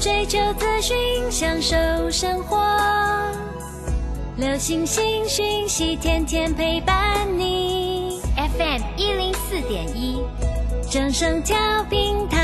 追求资讯，享受生活。流星星讯息，天天陪伴你。FM 一零四点一，正声调频台。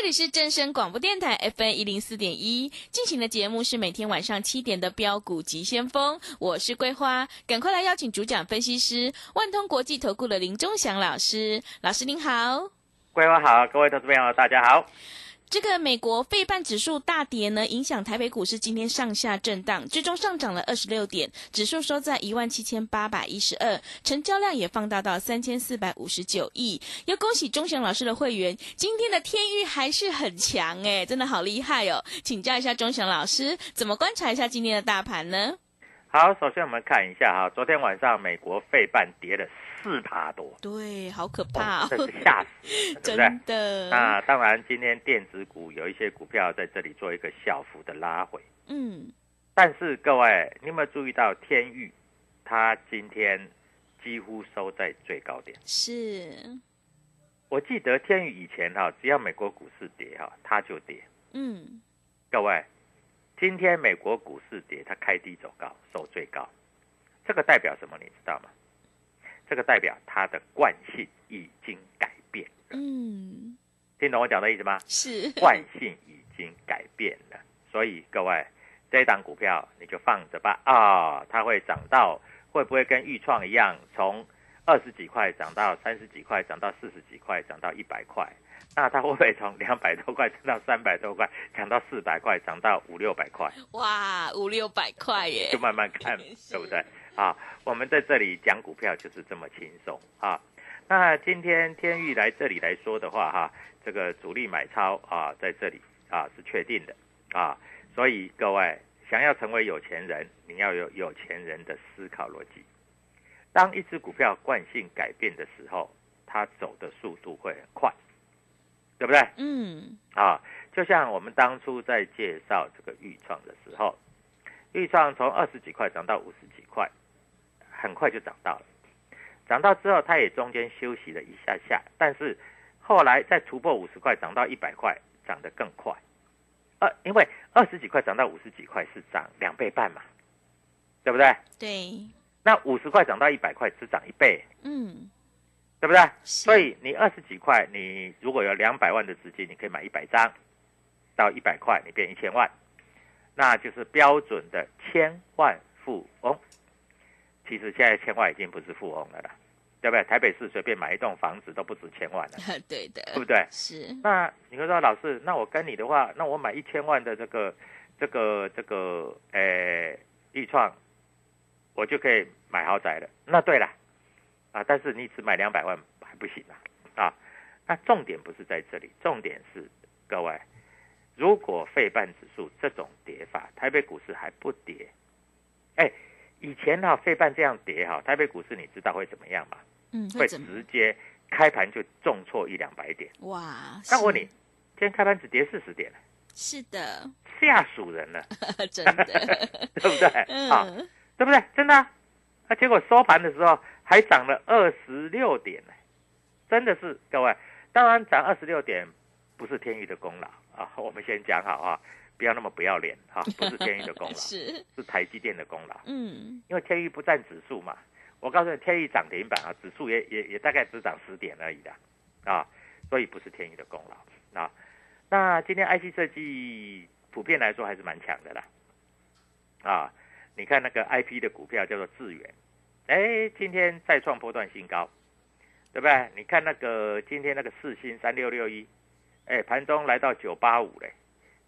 这里是正声广播电台 FM 一零四点一，进行的节目是每天晚上七点的标股急先锋，我是桂花，赶快来邀请主讲分析师万通国际投顾的林忠祥老师，老师您好，桂花好，各位投资朋友大家好。这个美国费半指数大跌呢，影响台北股市今天上下震荡，最终上涨了二十六点，指数收在一万七千八百一十二，成交量也放大到三千四百五十九亿。要恭喜钟祥老师的会员，今天的天域还是很强哎，真的好厉害哦！请教一下钟祥老师，怎么观察一下今天的大盘呢？好，首先我们看一下哈，昨天晚上美国费半跌了四趴多，对，好可怕、哦，真是吓死？真的。那当然，今天电子股有一些股票在这里做一个小幅的拉回，嗯，但是各位，你有没有注意到天域，它今天几乎收在最高点？是，我记得天宇以前哈，只要美国股市跌哈，它就跌。嗯，各位，今天美国股市跌，它开低走高，收最高，这个代表什么？你知道吗？这个代表它的惯性已经改变了。嗯，听懂我讲的意思吗？是，惯性已经改变了，所以各位，这一档股票你就放着吧。啊、它会涨到，会不会跟豫创一样，从二十几块涨到三十几块，涨到四十几块，涨到一百块？那它会不会从两百多块涨到三百多块，涨到四百块，涨到五六百块？哇，五六百块耶就，慢慢看，是对不对？啊，我们在这里讲股票就是这么轻松啊。那今天天域来这里来说的话，哈，这个主力买超啊，在这里啊是确定的啊，所以各位想要成为有钱人，你要有有钱人的思考逻辑。当一只股票惯性改变的时候，它走的速度会很快，对不对？嗯，啊，就像我们当初在介绍这个豫创的时候，豫创从二十几块涨到五十几块，很快就涨到了。涨到之后，它也中间休息了一下下，但是后来再突破五十块，涨到一百块，涨得更快。呃，因为二十几块涨到五十几块是涨两倍半嘛，对不对？对，那五十块涨到一百块只涨一倍，嗯，对不对？是所以你二十几块，你如果有两百万的资金，你可以买一百张，到一百块你变一千万，那就是标准的千万富翁。其实现在千万已经不是富翁了啦，对不对？台北市随便买一栋房子都不止千万了，对的，对不对？是，那你会说老师，那我跟你的话，那我买一千万的这个这个这个呃豫创，我就可以买豪宅了。那对了，啊，但是你只买两百万还不行啊啊！那重点不是在这里，重点是各位，如果费半指数这种跌法，台北股市还不跌，哎，以前哈、费半这样跌哈、台北股市你知道会怎么样吗？嗯，会？直接开盘就重挫一两百点。哇，那我问你，，今天开盘只跌四十点，是的，吓死人了，真的，对不对？啊，嗯，对不对？真的、啊。那、结果收盘的时候还涨了二十六点呢，真的是各位，当然涨二十六点不是天宇的功劳啊，我们先讲好啊，不要那么不要脸哈，不是天域的功劳，是，是台积电的功劳，嗯，因为天域不占指数嘛。我告诉你，天域涨停板啊，指数也也也大概只涨十点而已的啊，所以不是天域的功劳啊。那今天 IC 设计普遍来说还是蛮强的啦，啊，你看那个 IP 的股票叫做智远，哎，今天再创波段新高，对不对？你看那个今天那个四星三六六一，哎，盘中来到九八五嘞，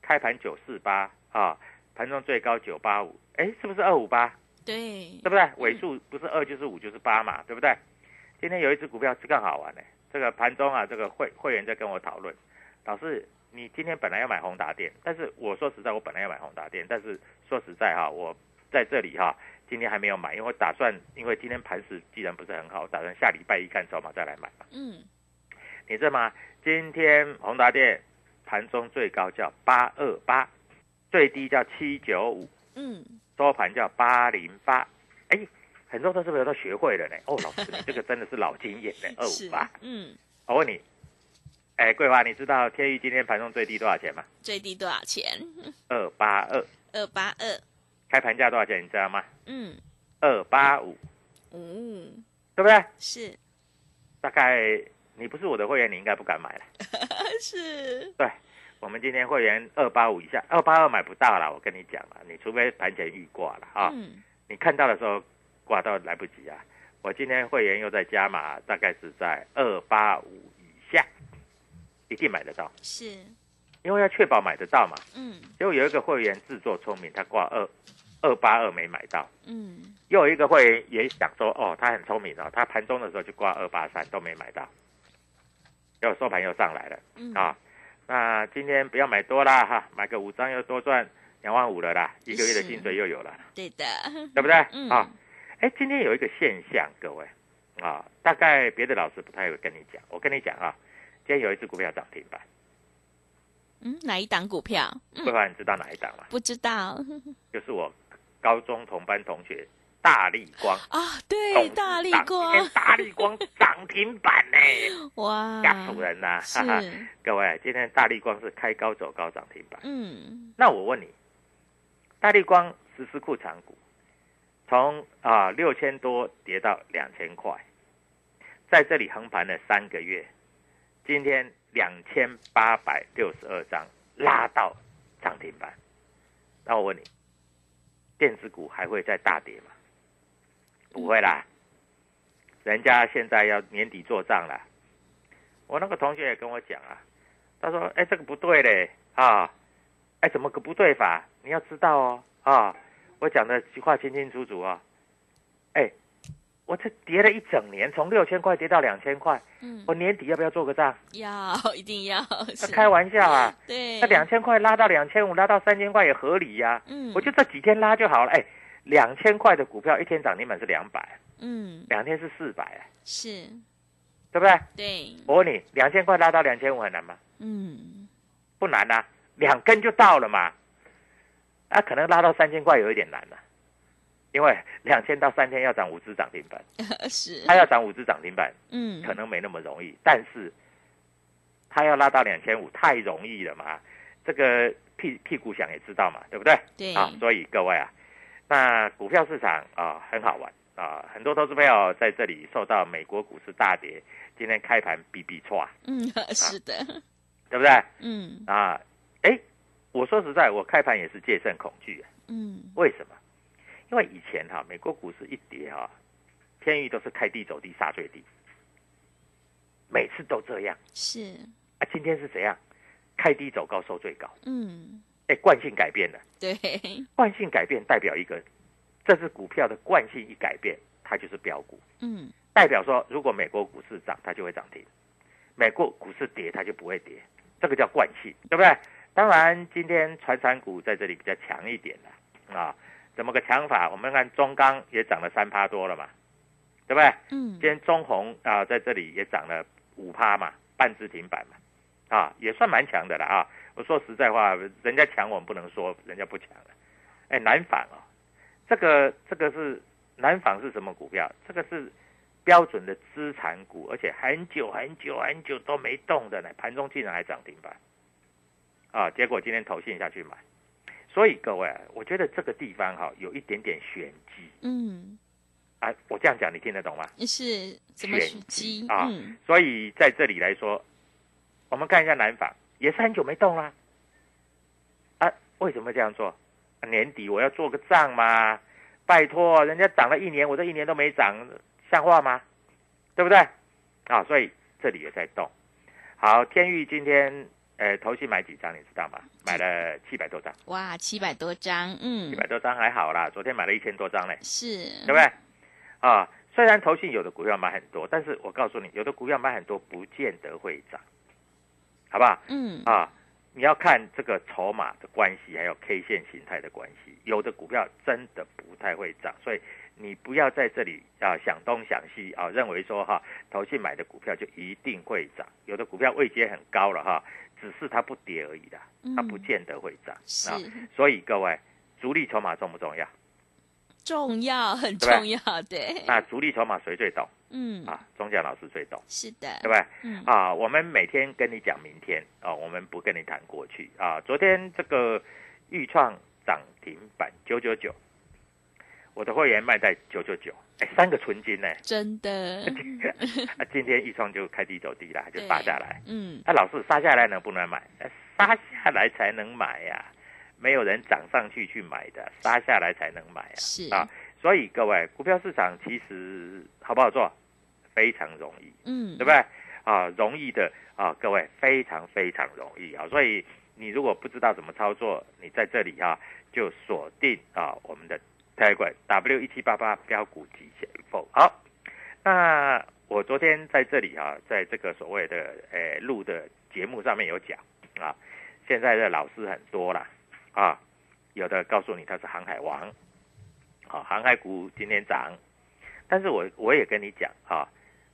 开盘九四八啊，盘中最高九八五，哎，是不是二五八？对，对不对？尾数不是二就是五就是八嘛，对不对？今天有一只股票是更好玩的，这个盘中啊，这个会会员在跟我讨论，老师，你今天本来要买宏达电，但是我说实在，我本来要买宏达电，但是说实在哈，我在这里哈，今天还没有买，因为我打算，因为今天盘势既然不是很好，打算下礼拜一看筹码再来买嘛。嗯，你知道吗？今天宏达电盘中最高叫八二八，最低叫七九五，嗯，收盘叫八零八，哎，很多投资朋友都学会了呢。哦，老师，你这个 真的是老经验呢，二五八。，嗯，我问你，哎，桂花，你知道天宇今天盘中最低多少钱吗？最低多少钱？二八二，二八二，开盘价多少钱？你知道吗？嗯，二八五，嗯，对不对？是大概你不是我的会员，你应该不敢买了。是，对，我们今天会员二八五以下，二八二买不到了。我跟你讲了，你除非盘前预挂了啊，嗯，你看到的时候挂到来不及啊。我今天会员又在加码，大概是在二八五以下，一定买得到，是，因为要确保买得到嘛。嗯结果有一个会员自作聪明，他挂二二八二没买到，嗯，又有一个会员也想说，哦，他很聪明哦，他盘中的时候就挂二八三都没买到，结果收盘又上来了嗯，啊。那今天不要买多啦哈，买个五张又多赚两万五了啦，一个月的是薪水又有了，对的，对不对？嗯啊，哎，今天有一个现象，各位啊，大概别的老师不太会跟你讲，我跟你讲啊，今天有一只股票涨停板，嗯，哪一档股票？嗯桂花你知道哪一档吗？不知道 就是我高中同班同学大力光。啊，对，大力光大力光涨停板呢，哇，吓死人呐！哈哈，是，各位，今天大力光是开高走高涨停板。嗯，那我问你，大力光实施库藏股，从啊六千多跌到两千块，在这里横盘了三个月，今天两千八百六十二张拉到涨停板。那我问你，电子股还会再大跌吗？不会啦，人家现在要年底做账了。我那个同学也跟我讲啊，他说：“哎，这个不对嘞啊，哎，怎么个不对法？你要知道哦啊，我讲的话清清楚楚哦。哎，我这跌了一整年，从六千块跌到两千块，嗯，我年底要不要做个账？要一定要，那是开玩笑啊！对，那两千块拉到两千五，拉到三千块也合理呀、嗯，我就这几天拉就好了。哎，两千块的股票一天涨停板是两百，嗯两天是四百，哎是，对不对？对，我问你，两千块拉到两千五很难吗？嗯，不难啊，两根就到了嘛。啊，可能拉到三千块有一点难了、因为两千到三千要涨五只涨停板，是，它要涨五只涨停板嗯，可能没那么容易，但是它要拉到两千五太容易了嘛。这个屁屁股想也知道嘛，对不对？对，啊，所以各位啊，那股票市场啊很好玩啊，很多投资朋友在这里受到美国股市大跌，今天开盘比比错，嗯，是的，对不对？嗯啊，哎，我说实在，我开盘也是戒慎恐惧啊。嗯，为什么？因为以前哈、美国股市一跌哈、天域都是开低走低杀最低，每次都这样是，啊。今天是怎样？开低走高收最高，嗯，哎，惯性改变了。对，惯性改变代表一个，这只股票的惯性一改变，它就是标股。嗯代表说，如果美国股市涨，它就会涨停；美国股市跌，它就不会跌，这个叫惯性，对不对？当然，今天传产股在这里比较强一点了啊。怎么个强法？我们看中钢也涨了三趴多了嘛，对不对？嗯今，天中红啊在这里也涨了五趴嘛，半只停板嘛，啊，也算蛮强的了啊。我说实在话，人家强我们不能说人家不强了。哎，南纺哦，这个这个是南纺是什么股票？这个是标准的资产股，而且很久很久很久都没动的呢，盘中竟然还涨停板，啊，结果今天投信下去买，所以各位，我觉得这个地方哈有一点点玄机嗯，啊，我这样讲你听得懂吗？是怎么选机？啊嗯，所以在这里来说，我们看一下南纺，也是很久没动啦。啊，为什么这样做？啊年底我要做个账嘛，拜托，人家涨了一年，我这一年都没涨，像话吗？对不对？啊，所以这里也在动。好，天域今天呃，投信买几张，你知道吗？买了七百多张，哇，七百多张，嗯七，百多张还好啦，昨天买了一千多张嘞。是，对不对？啊，虽然投信有的股票买很多，但是我告诉你，有的股票买很多不见得会涨，好不好？嗯，啊，你要看这个筹码的关系，还有 K 线形态的关系。有的股票真的不太会涨，所以你不要在这里啊想东想西啊，认为说哈投信买的股票就一定会涨。有的股票位阶很高了哈，只是它不跌而已的，它不嗯见得会涨。是啊，所以各位，主力筹码重不重要？重要，很重要，对，那主力筹码谁最懂嗯，啊？钟奖老师最懂。是的，对不对？嗯，啊，我们每天跟你讲明天啊，我们不跟你谈过去啊。昨天这个豫创涨停板九九九，我的会员卖在九九九，哎，三个纯金呢。真的，啊，今天豫创就开低走低啦，就对杀下来。嗯，那、老师杀下来能不能买？呃杀下来才能买呀、没有人涨上去去买的，杀下来才能买啊。是啊，所以各位，股票市场其实好不好做？非常容易。嗯，对不对？啊，容易的啊，各位非常非常容易啊，所以你如果不知道怎么操作，你在这里啊就锁定啊我们的 Telegram W 一七八八标股急先锋。好，那我昨天在这里啊，在这个所谓的诶录的节目上面有讲啊，现在的老师很多啦啊，有的告诉你他是航海王，啊，航海股今天涨，但是我我也跟你讲啊。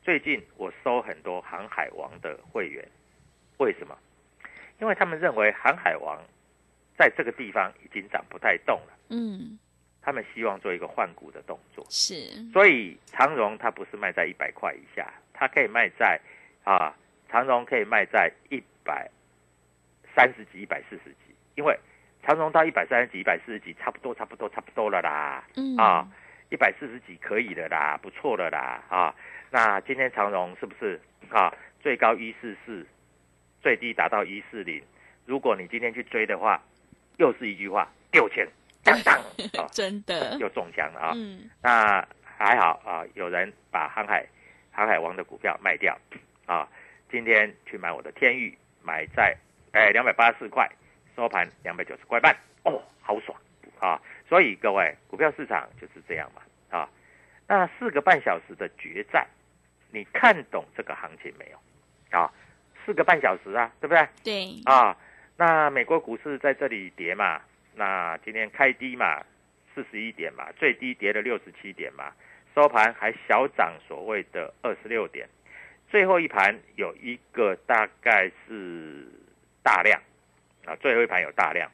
最近我收很多航海王的会员，为什么？因为他们认为航海王在这个地方已经涨不太动了，嗯，他们希望做一个换股的动作。是，所以长荣它不是卖在一百块以下，它可以卖在啊，长荣可以卖在一百三十几、一百四十几，因为长荣到一百三十几、一百四十几，差不多、差不多、差不多了啦。嗯，啊，一百四十几可以的啦，不错了啦啊。那今天长荣是不是啊？最高一四四，最低达到一四零。如果你今天去追的话，又是一句话，丢钱，当当 啊，真的，又中枪了啊。嗯，那还好啊，有人把航海航海王的股票卖掉啊。今天去买我的天域，买在哎两百八十四块，收盘两百九十块半，哦，好爽啊！所以各位，股票市场就是这样嘛啊。那四个半小时的决战，你看懂这个行情没有？啊，四个半小时啊，对不对？对，啊，那美国股市在这里跌嘛，那今天开低嘛，四十一点嘛，最低跌了六十七点嘛，收盘还小涨所谓的二十六点，最后一盘有一个大概是大量啊，最后一盘有大量，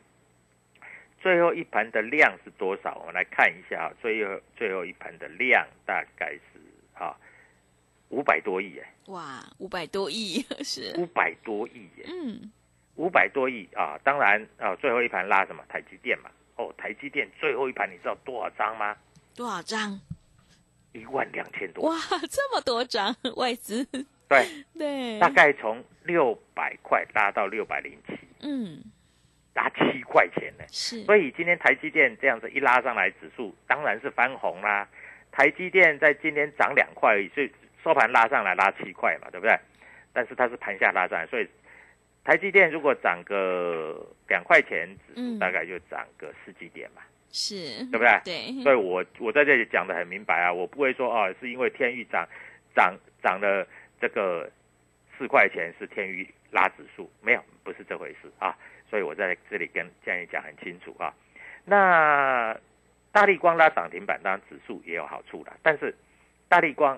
最后一盘的量是多少？我们来看一下啊，最后最后一盘的量大概是啊五百多亿哎，哇，五百多亿，是，五百多亿耶。嗯，五百多亿啊！当然啊，最后一盘拉什么？台积电嘛。哦，台积电最后一盘你知道多少张吗？多少张？一万两千多。哇，这么多张外资，对，对，大概从六百块拉到六百零七，嗯，拉七块钱呢。是，所以今天台积电这样子一拉上来，指数当然是翻红啦。台积电在今天涨两块而已，所以收盘拉上来拉七块嘛，对不对？但是它是盘下拉上来，所以台积电如果涨个两块钱，指嗯数大概就涨个十几点嘛。是，对不对对，所以我我在这里讲的很明白啊，我不会说哦，是因为天域涨涨涨了这个四块钱是天域拉指数，没有，不是这回事啊。所以我在这里跟建议讲很清楚啊。那大力光拉涨停板，当然指数也有好处啦，但是大力光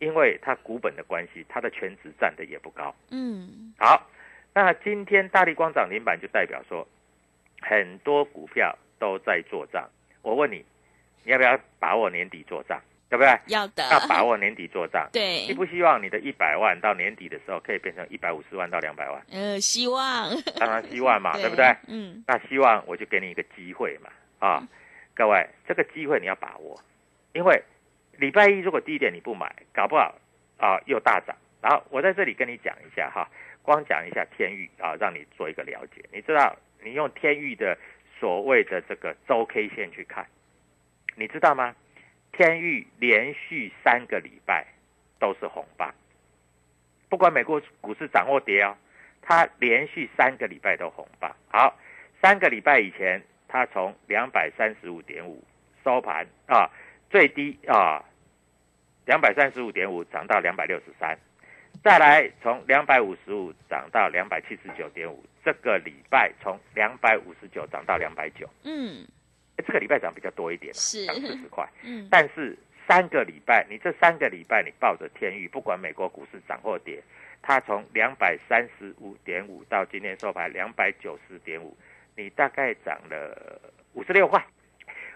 因为它股本的关系，它的全值占的也不高。嗯，好，那今天大力光涨停板就代表说，很多股票都在做账。我问你，你要不要把握年底做账？对不对？要的，要把握年底做账。对希，不希望你的一百万到年底的时候可以变成一百五十万到两百万？呃，希望，当然希望嘛，对不对？嗯，那希望我就给你一个机会嘛，啊，各位，这个机会你要把握，因为礼拜一如果低点你不买，搞不好啊又大涨。然后我在这里跟你讲一下哈，光讲一下天域啊，让你做一个了解。你知道，你用天域的所谓的这个周 K 线去看，你知道吗？天域连续三个礼拜都是红棒，不管美国股市涨或跌哦，它连续三个礼拜都红棒。好，三个礼拜以前，它从两百三十五点五收盘啊，最低啊两百三十五点五涨到两百六十三，再来从两百五十五涨到两百七十九点五，这个礼拜从两百五十九涨到两百九，嗯，诶这个礼拜涨比较多一点，是涨四十块。嗯，但是三个礼拜，你这三个礼拜你抱着天域，不管美国股市涨或跌，它从两百三十五点五到今天收盘两百九十点五，你大概涨了五十六块，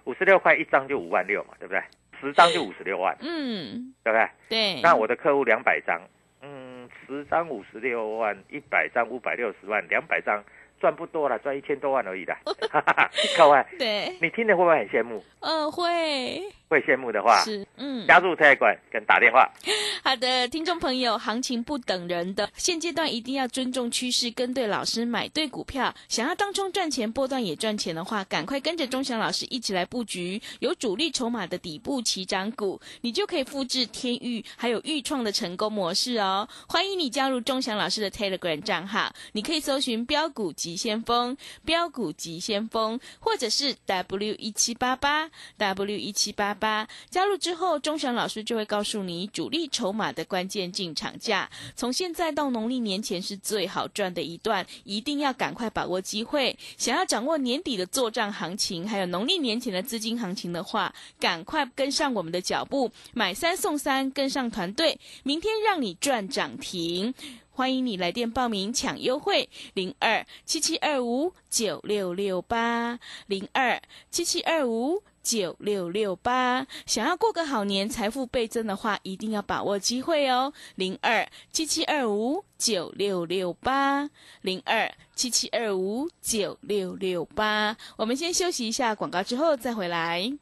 五十六块一张就五万六嘛，对不对？十张就五十六万，嗯，对不对？对，那我的客户两百张，嗯，十张五十六万，一百张五百六十万，两百张赚不多了，赚一千多万而已的。各位，对，你听了会不会很羡慕？嗯，会会羡慕的话，是，嗯，加入泰管跟打电话。好的，听众朋友，行情不等人的，现阶段一定要尊重趋势，跟对老师，买对股票。想要当中赚钱，波段也赚钱的话，赶快跟着钟祥老师一起来布局有主力筹码的底部起涨股，你就可以复制天域还有豫创的成功模式哦。欢迎你加入钟祥老师的 Telegram 账号，你可以搜寻标股急先锋、标股急先锋，或者是 W 一七八八 W 一七八八。八加入之后，钟祥老师就会告诉你主力筹码的关键进场价。从现在到农历年前是最好赚的一段，一定要赶快把握机会。想要掌握年底的做账行情，还有农历年前的资金行情的话，赶快跟上我们的脚步，买三送三，跟上团队，明天让你赚涨停。欢迎你来电报名抢优惠，零二七七二五九六六八零二七七二五九六六八。想要过个好年，财富倍增的话，一定要把握机会哦，零二七七二五九六六八零二七七二五九六六八。我们先休息一下广告，之后再回来。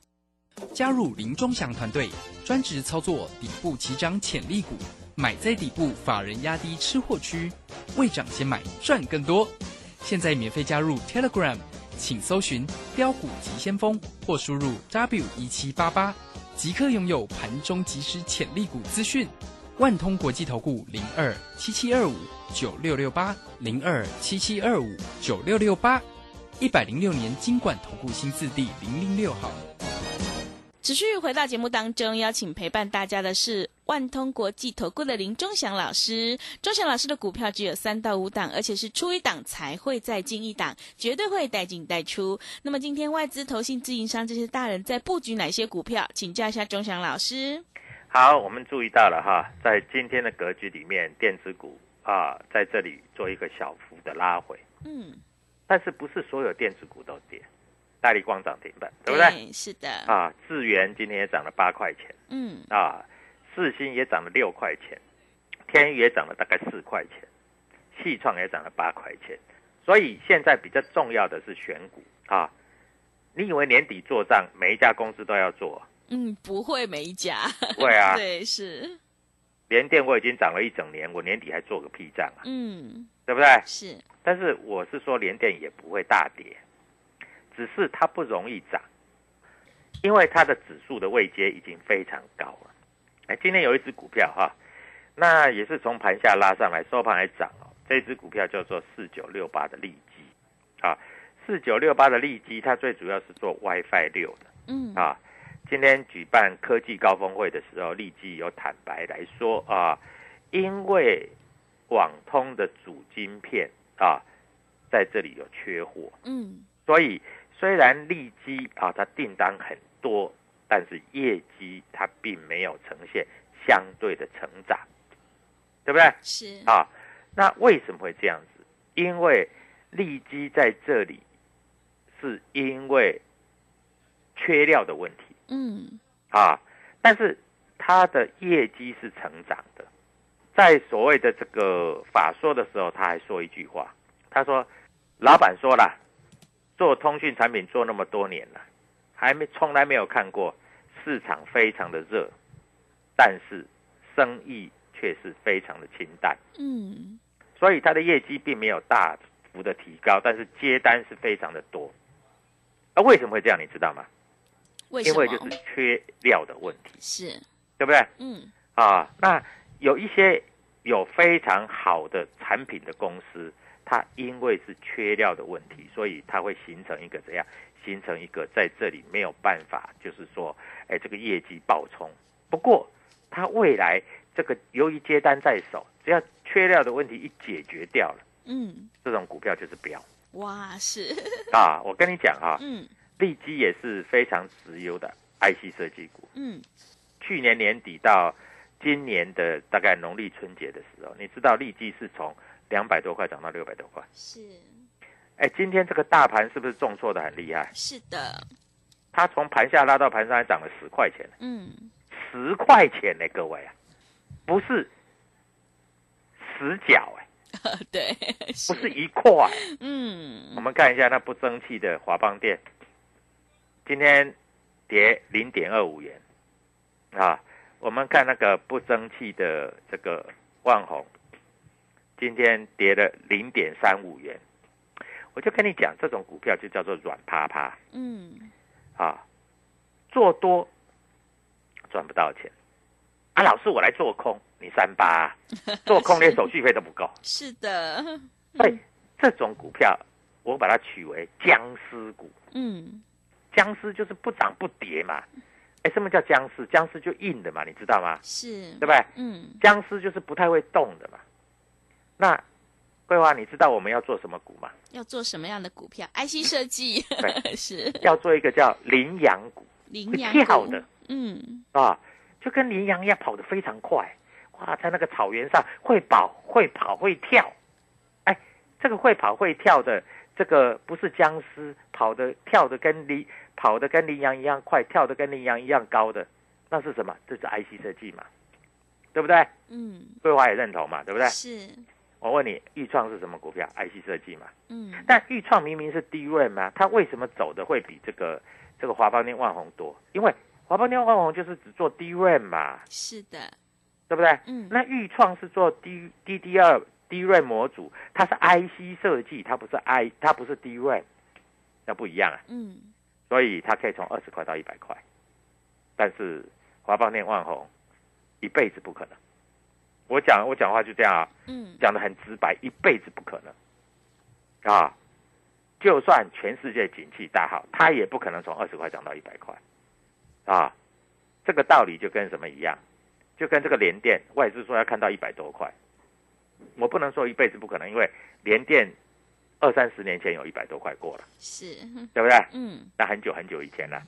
加入林忠祥团队，专职操作底部起涨潜力股，买在底部，法人压低吃货区，未涨先买赚更多。现在免费加入 Telegram，请搜寻“标股急先锋”或输入 W 一七八八，即刻拥有盘中即时潜力股资讯。万通国际投顾零二七七二五九六六八零二七七二五九六六八，一百零六年金管投顾新字第零零六号。持续回到节目当中，邀请陪伴大家的是万通国际投顾的林忠祥老师。忠祥老师的股票只有三到五档，而且是出一档才会再进一档，绝对会带进带出。那么今天外资、投信、自营商这些大人在布局哪些股票？请教一下忠祥老师。好，我们注意到了哈，在今天的格局里面，电子股啊在这里做一个小幅的拉回，嗯，但是不是所有电子股都跌，大力光涨停板，对不对？是的。啊，智源今天也涨了八块钱嗯啊，四星也涨了六块钱，天宇也涨了大概四块钱，气创也涨了八块钱，所以现在比较重要的是选股啊。你以为年底做账每一家公司都要做？嗯，不会每一家。会啊，对，是。联电我已经涨了一整年，我年底还做个屁账啊，嗯，对不对？是。但是我是说联电也不会大跌，只是它不容易涨，因为它的指数的位阶已经非常高了。哎，今天有一只股票哈，那也是从盘下拉上来，收盘还涨哦。这只股票叫做四九六八的利基，啊，四九六八的利基，它最主要是做 WiFi 六的嗯啊。今天举办科技高峰会的时候，利基有坦白来说啊，因为网通的主晶片啊，在这里有缺货，嗯所以虽然利基啊它订单很多，但是业绩它并没有呈现相对的成长，对不对？是。啊，那为什么会这样子？因为利基在这里是因为缺料的问题嗯啊，但是它的业绩是成长的。在所谓的这个法说的时候，他还说一句话，他说：“老板说了，做通讯产品做那么多年了，还没从来没有看过市场非常的热，但是生意却是非常的清淡。嗯，所以它的业绩并没有大幅的提高，但是接单是非常的多。啊为什么会这样？你知道吗？因为就是缺料的问题，是，对不对？嗯啊，那有一些有非常好的产品的公司，它因为是缺料的问题，所以它会形成一个怎样？形成一个在这里没有办法，就是说，哎，这个业绩爆冲。不过，它未来这个由于接单在手，只要缺料的问题一解决掉了，嗯，这种股票就是标哇，是，啊！我跟你讲啊，嗯利基也是非常直优的 IC 设计股。嗯，去年年底到今年的大概农历春节的时候，你知道利基是从两百多块涨到六百多块。是，哎，今天这个大盘是不是重挫的很厉害？是的，它从盘下拉到盘上还涨了十块钱，嗯，十块钱呢，各位啊，不是十角哎，对，不是一块。嗯我嗯，们看一下那不争气的华邦店，今天跌零点二五元啊。我们看那个不争气的这个万红，今天跌了零点三五元。我就跟你讲，这种股票就叫做软趴趴嗯，啊，做多赚不到钱啊。老师，我来做空，你三八，做空连手续费都不够。是的，所以这种股票，我把它取为僵尸股。嗯，僵尸就是不涨不跌嘛。哎，什么叫僵尸？僵尸就硬的嘛，你知道吗？是，对不对？嗯，僵尸就是不太会动的嘛。那桂花，你知道我们要做什么股吗？要做什么样的股票？IC 设计对 是要做一个叫羚羊股羚羊股跳的，嗯，啊，就跟羚羊一样跑得非常快。哇，在那个草原上会跑会跑会跳。哎，这个会跑会跳的，这个不是僵尸，跑的跳的跟羚跑的跟羚羊一样快，跳的跟羚羊一样高的，那是什么？这是 IC 设计嘛，对不对？嗯，桂花也认同嘛，对不对？是，我问你，豫创是什么股票？IC 设计嘛。嗯，但豫创明明是低润嘛，它为什么走的会比这个这个华邦电万宏多？因为华邦电万宏就是只做低润嘛，是的，对不对？嗯，那豫创是做 D D D 二低润模组，它是 IC 设计，它不是 I，它不是低润，那不一样啊。嗯，所以它可以从二十块到一百块，但是华邦电万宏一辈子不可能。我讲我讲话就这样啊，嗯，讲的很直白，一辈子不可能啊！就算全世界景气大好，它也不可能从二十块涨到一百块啊！这个道理就跟什么一样？就跟这个联电，外资说要看到一百多块，我不能说一辈子不可能，因为联电二三十年前有一百多块过了，是，对不对？嗯那很久很久以前了，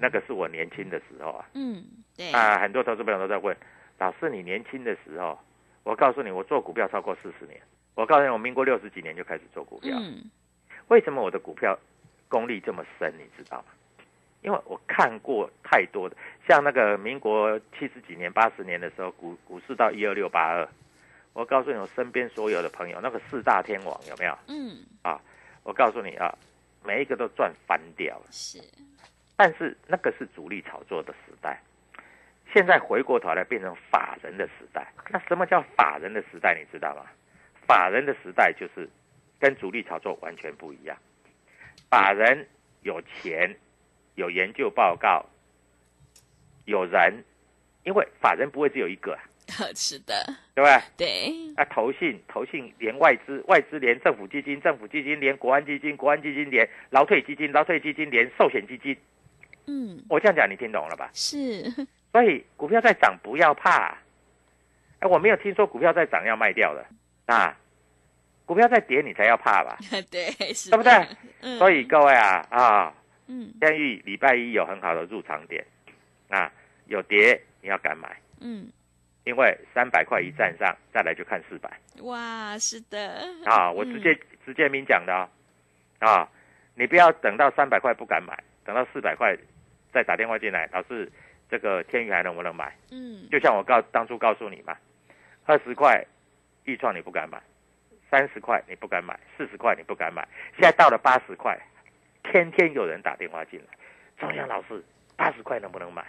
那个是我年轻的时候啊。嗯，对，啊，很多投资朋友都在问，老师，你年轻的时候，我告诉你，我做股票超过四十年。我告诉你，我民国六十几年就开始做股票。嗯，为什么我的股票功力这么深？你知道吗？因为我看过太多的，像那个民国七十几年、八十年的时候，股股市到一二六八二。我告诉你，我身边所有的朋友，那个四大天王有没有？嗯，啊我告诉你啊，每一个都赚翻掉了。是，但是那个是主力炒作的时代，现在回过头来变成法人的时代。那什么叫法人的时代？你知道吗？法人的时代就是跟主力炒作完全不一样。法人有钱，有研究报告，有人，因为法人不会只有一个啊，是的，对不对？对，啊，投信，投信连外资，外资连政府基金，政府基金连国安基金，国安基金连劳退基金，劳退基金连寿险基金。嗯，我这样讲你听懂了吧？是，所以股票在涨不要怕。哎，我没有听说股票在涨要卖掉的。啊，股票在跌你才要怕吧，对，是，对不对？嗯，所以各位啊啊，嗯。天域礼拜一有很好的入场点。啊，有跌你要敢买，嗯，因为三百块一站上，再来就看四百。哇，是的，啊，我直接、直接明讲的哦。啊，你不要等到三百块不敢买，等到四百块再打电话进来，老师这个天宇还能不能买？嗯，就像我告当初告诉你嘛，二十块豫创你不敢买，三十块你不敢买，四十块你不敢买，现在到了八十块，天天有人打电话进来，中央老师，八十块能不能买？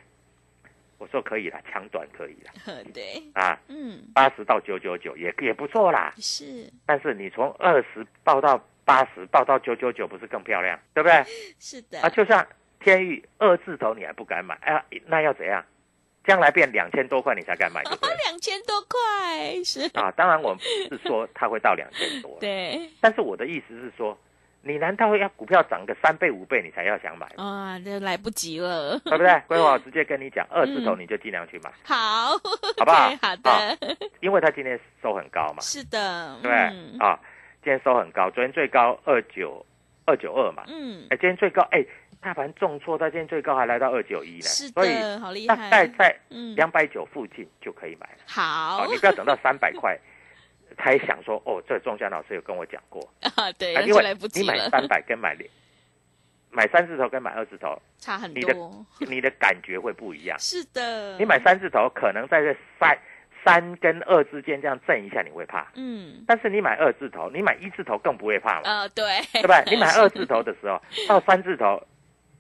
我说可以啦，抢短可以啦，呵 对，啊，嗯，八十到九九九也也不错啦。是但是你从二十报到八十，报到九九九，不是更漂亮，对不对？是的，啊，就像天域二字头你还不敢买，哎、呀，那要怎样？将来变两千多块你才敢买，对不对？两千多块是，啊，当然我不是说它会到两千多，对，但是我的意思是说，你难道要股票涨个三倍五倍你才要想买，啊，这来不及了，对不对？规划我直接跟你讲，二字头你就尽量去买，好，好不好？好的，因为它今天收很高嘛，是的，对？嗯。啊，今天收很高，昨天最高二九二九二嘛，嗯，哎，今天最高，哎，大盘重挫，它今天最高还来到二九一呢，是所以的，好厉大害，概在嗯，两百九附近就可以买了。好。哦，，你不要等到三百块才想说，哦，这钟祥老师有跟我讲过，啊，对，啊因为你买，三百跟买两买三字头跟买二字头，差很多。你的，你的感觉会不一样。是的，你买，三字头，可能在这三三跟二之间这样震一下，你会怕。嗯，但是你买二字头，你买一字头更不会怕嘛，呃，对，对吧？你买二字头的时候，到三字头，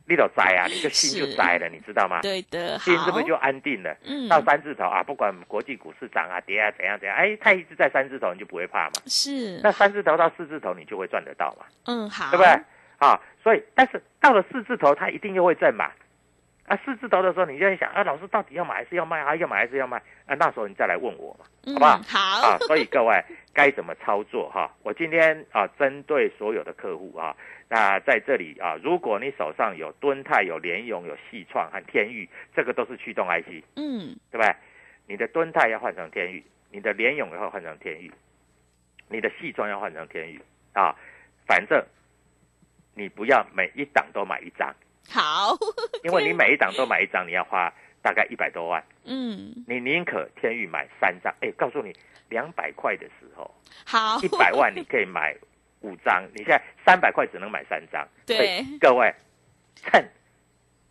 你都栽啊，你的心就栽了，你知道吗？对的，心是不是就安定了？嗯，到三字头啊，不管国际股市涨啊跌啊怎样怎样，哎，它一直在三字头，你就不会怕嘛。是，那三字头到四字头，你就会赚得到嘛，嗯，好，对不对？啊，所以但是到了四字头，它一定又会挣嘛。啊，四字头的时候，你就在想啊，老师到底要买还是要卖啊？要买还是要卖？啊，那时候你再来问我嘛，好不好？好，啊，所以各位该怎么操作哈？我今天啊，针对所有的客户啊，那在这里啊，如果你手上有敦泰、有联咏、有细创和天域，这个都是驱动 IC，嗯，对不对？你的敦泰要换成天域，你的联咏要换成天域，你的细创要换成天域啊，反正你不要每一档都买一张，好，因为你每一档都买一张，你要花大概一百多万，嗯，你宁可天域买三张，哎，告诉你，两百块的时候。好，一百万你可以买五张，你现在三百块只能买三张。对各位趁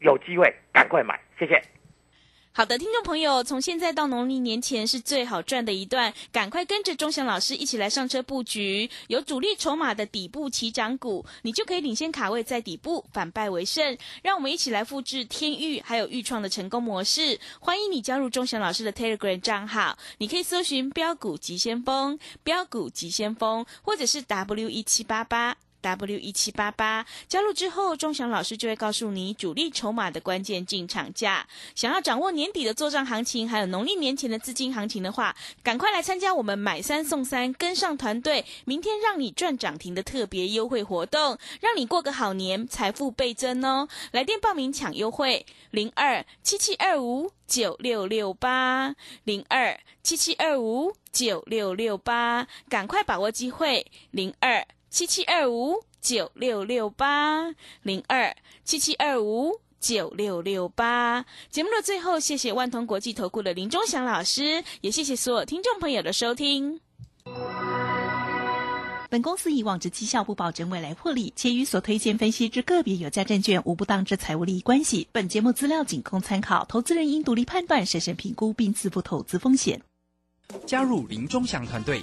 有机会赶快买，谢谢。好的，听众朋友，从现在到农历年前是最好赚的一段，赶快跟着钟祥老师一起来上车布局，有主力筹码的底部起涨股，你就可以领先卡位在底部，反败为胜。让我们一起来复制天域还有豫创的成功模式。欢迎你加入钟祥老师的 Telegram 账号，你可以搜寻标股急先锋、标股急先锋，或者是 W 一七八八。W 一七八八加入之后，钟祥老师就会告诉你主力筹码的关键进场价。想要掌握年底的做账行情，还有农历年前的资金行情的话，赶快来参加我们买三送三，跟上团队，明天让你赚涨停的特别优惠活动，让你过个好年，财富倍增哦！来电报名抢优惠，零二七七二五九六六八，零二七七二五九六六八，赶快把握机会，零二。七七二五九六六八零二七七二五九六六八。节目的最后，谢谢万通国际投顾的林忠祥老师，也谢谢所有听众朋友的收听。本公司以往之绩效不保证未来获利，且与所推荐分析之个别有价证券无不当之财务利益关系。本节目资料仅供参考，投资人应独立判断、审慎评估并自负投资风险。加入林中祥团队，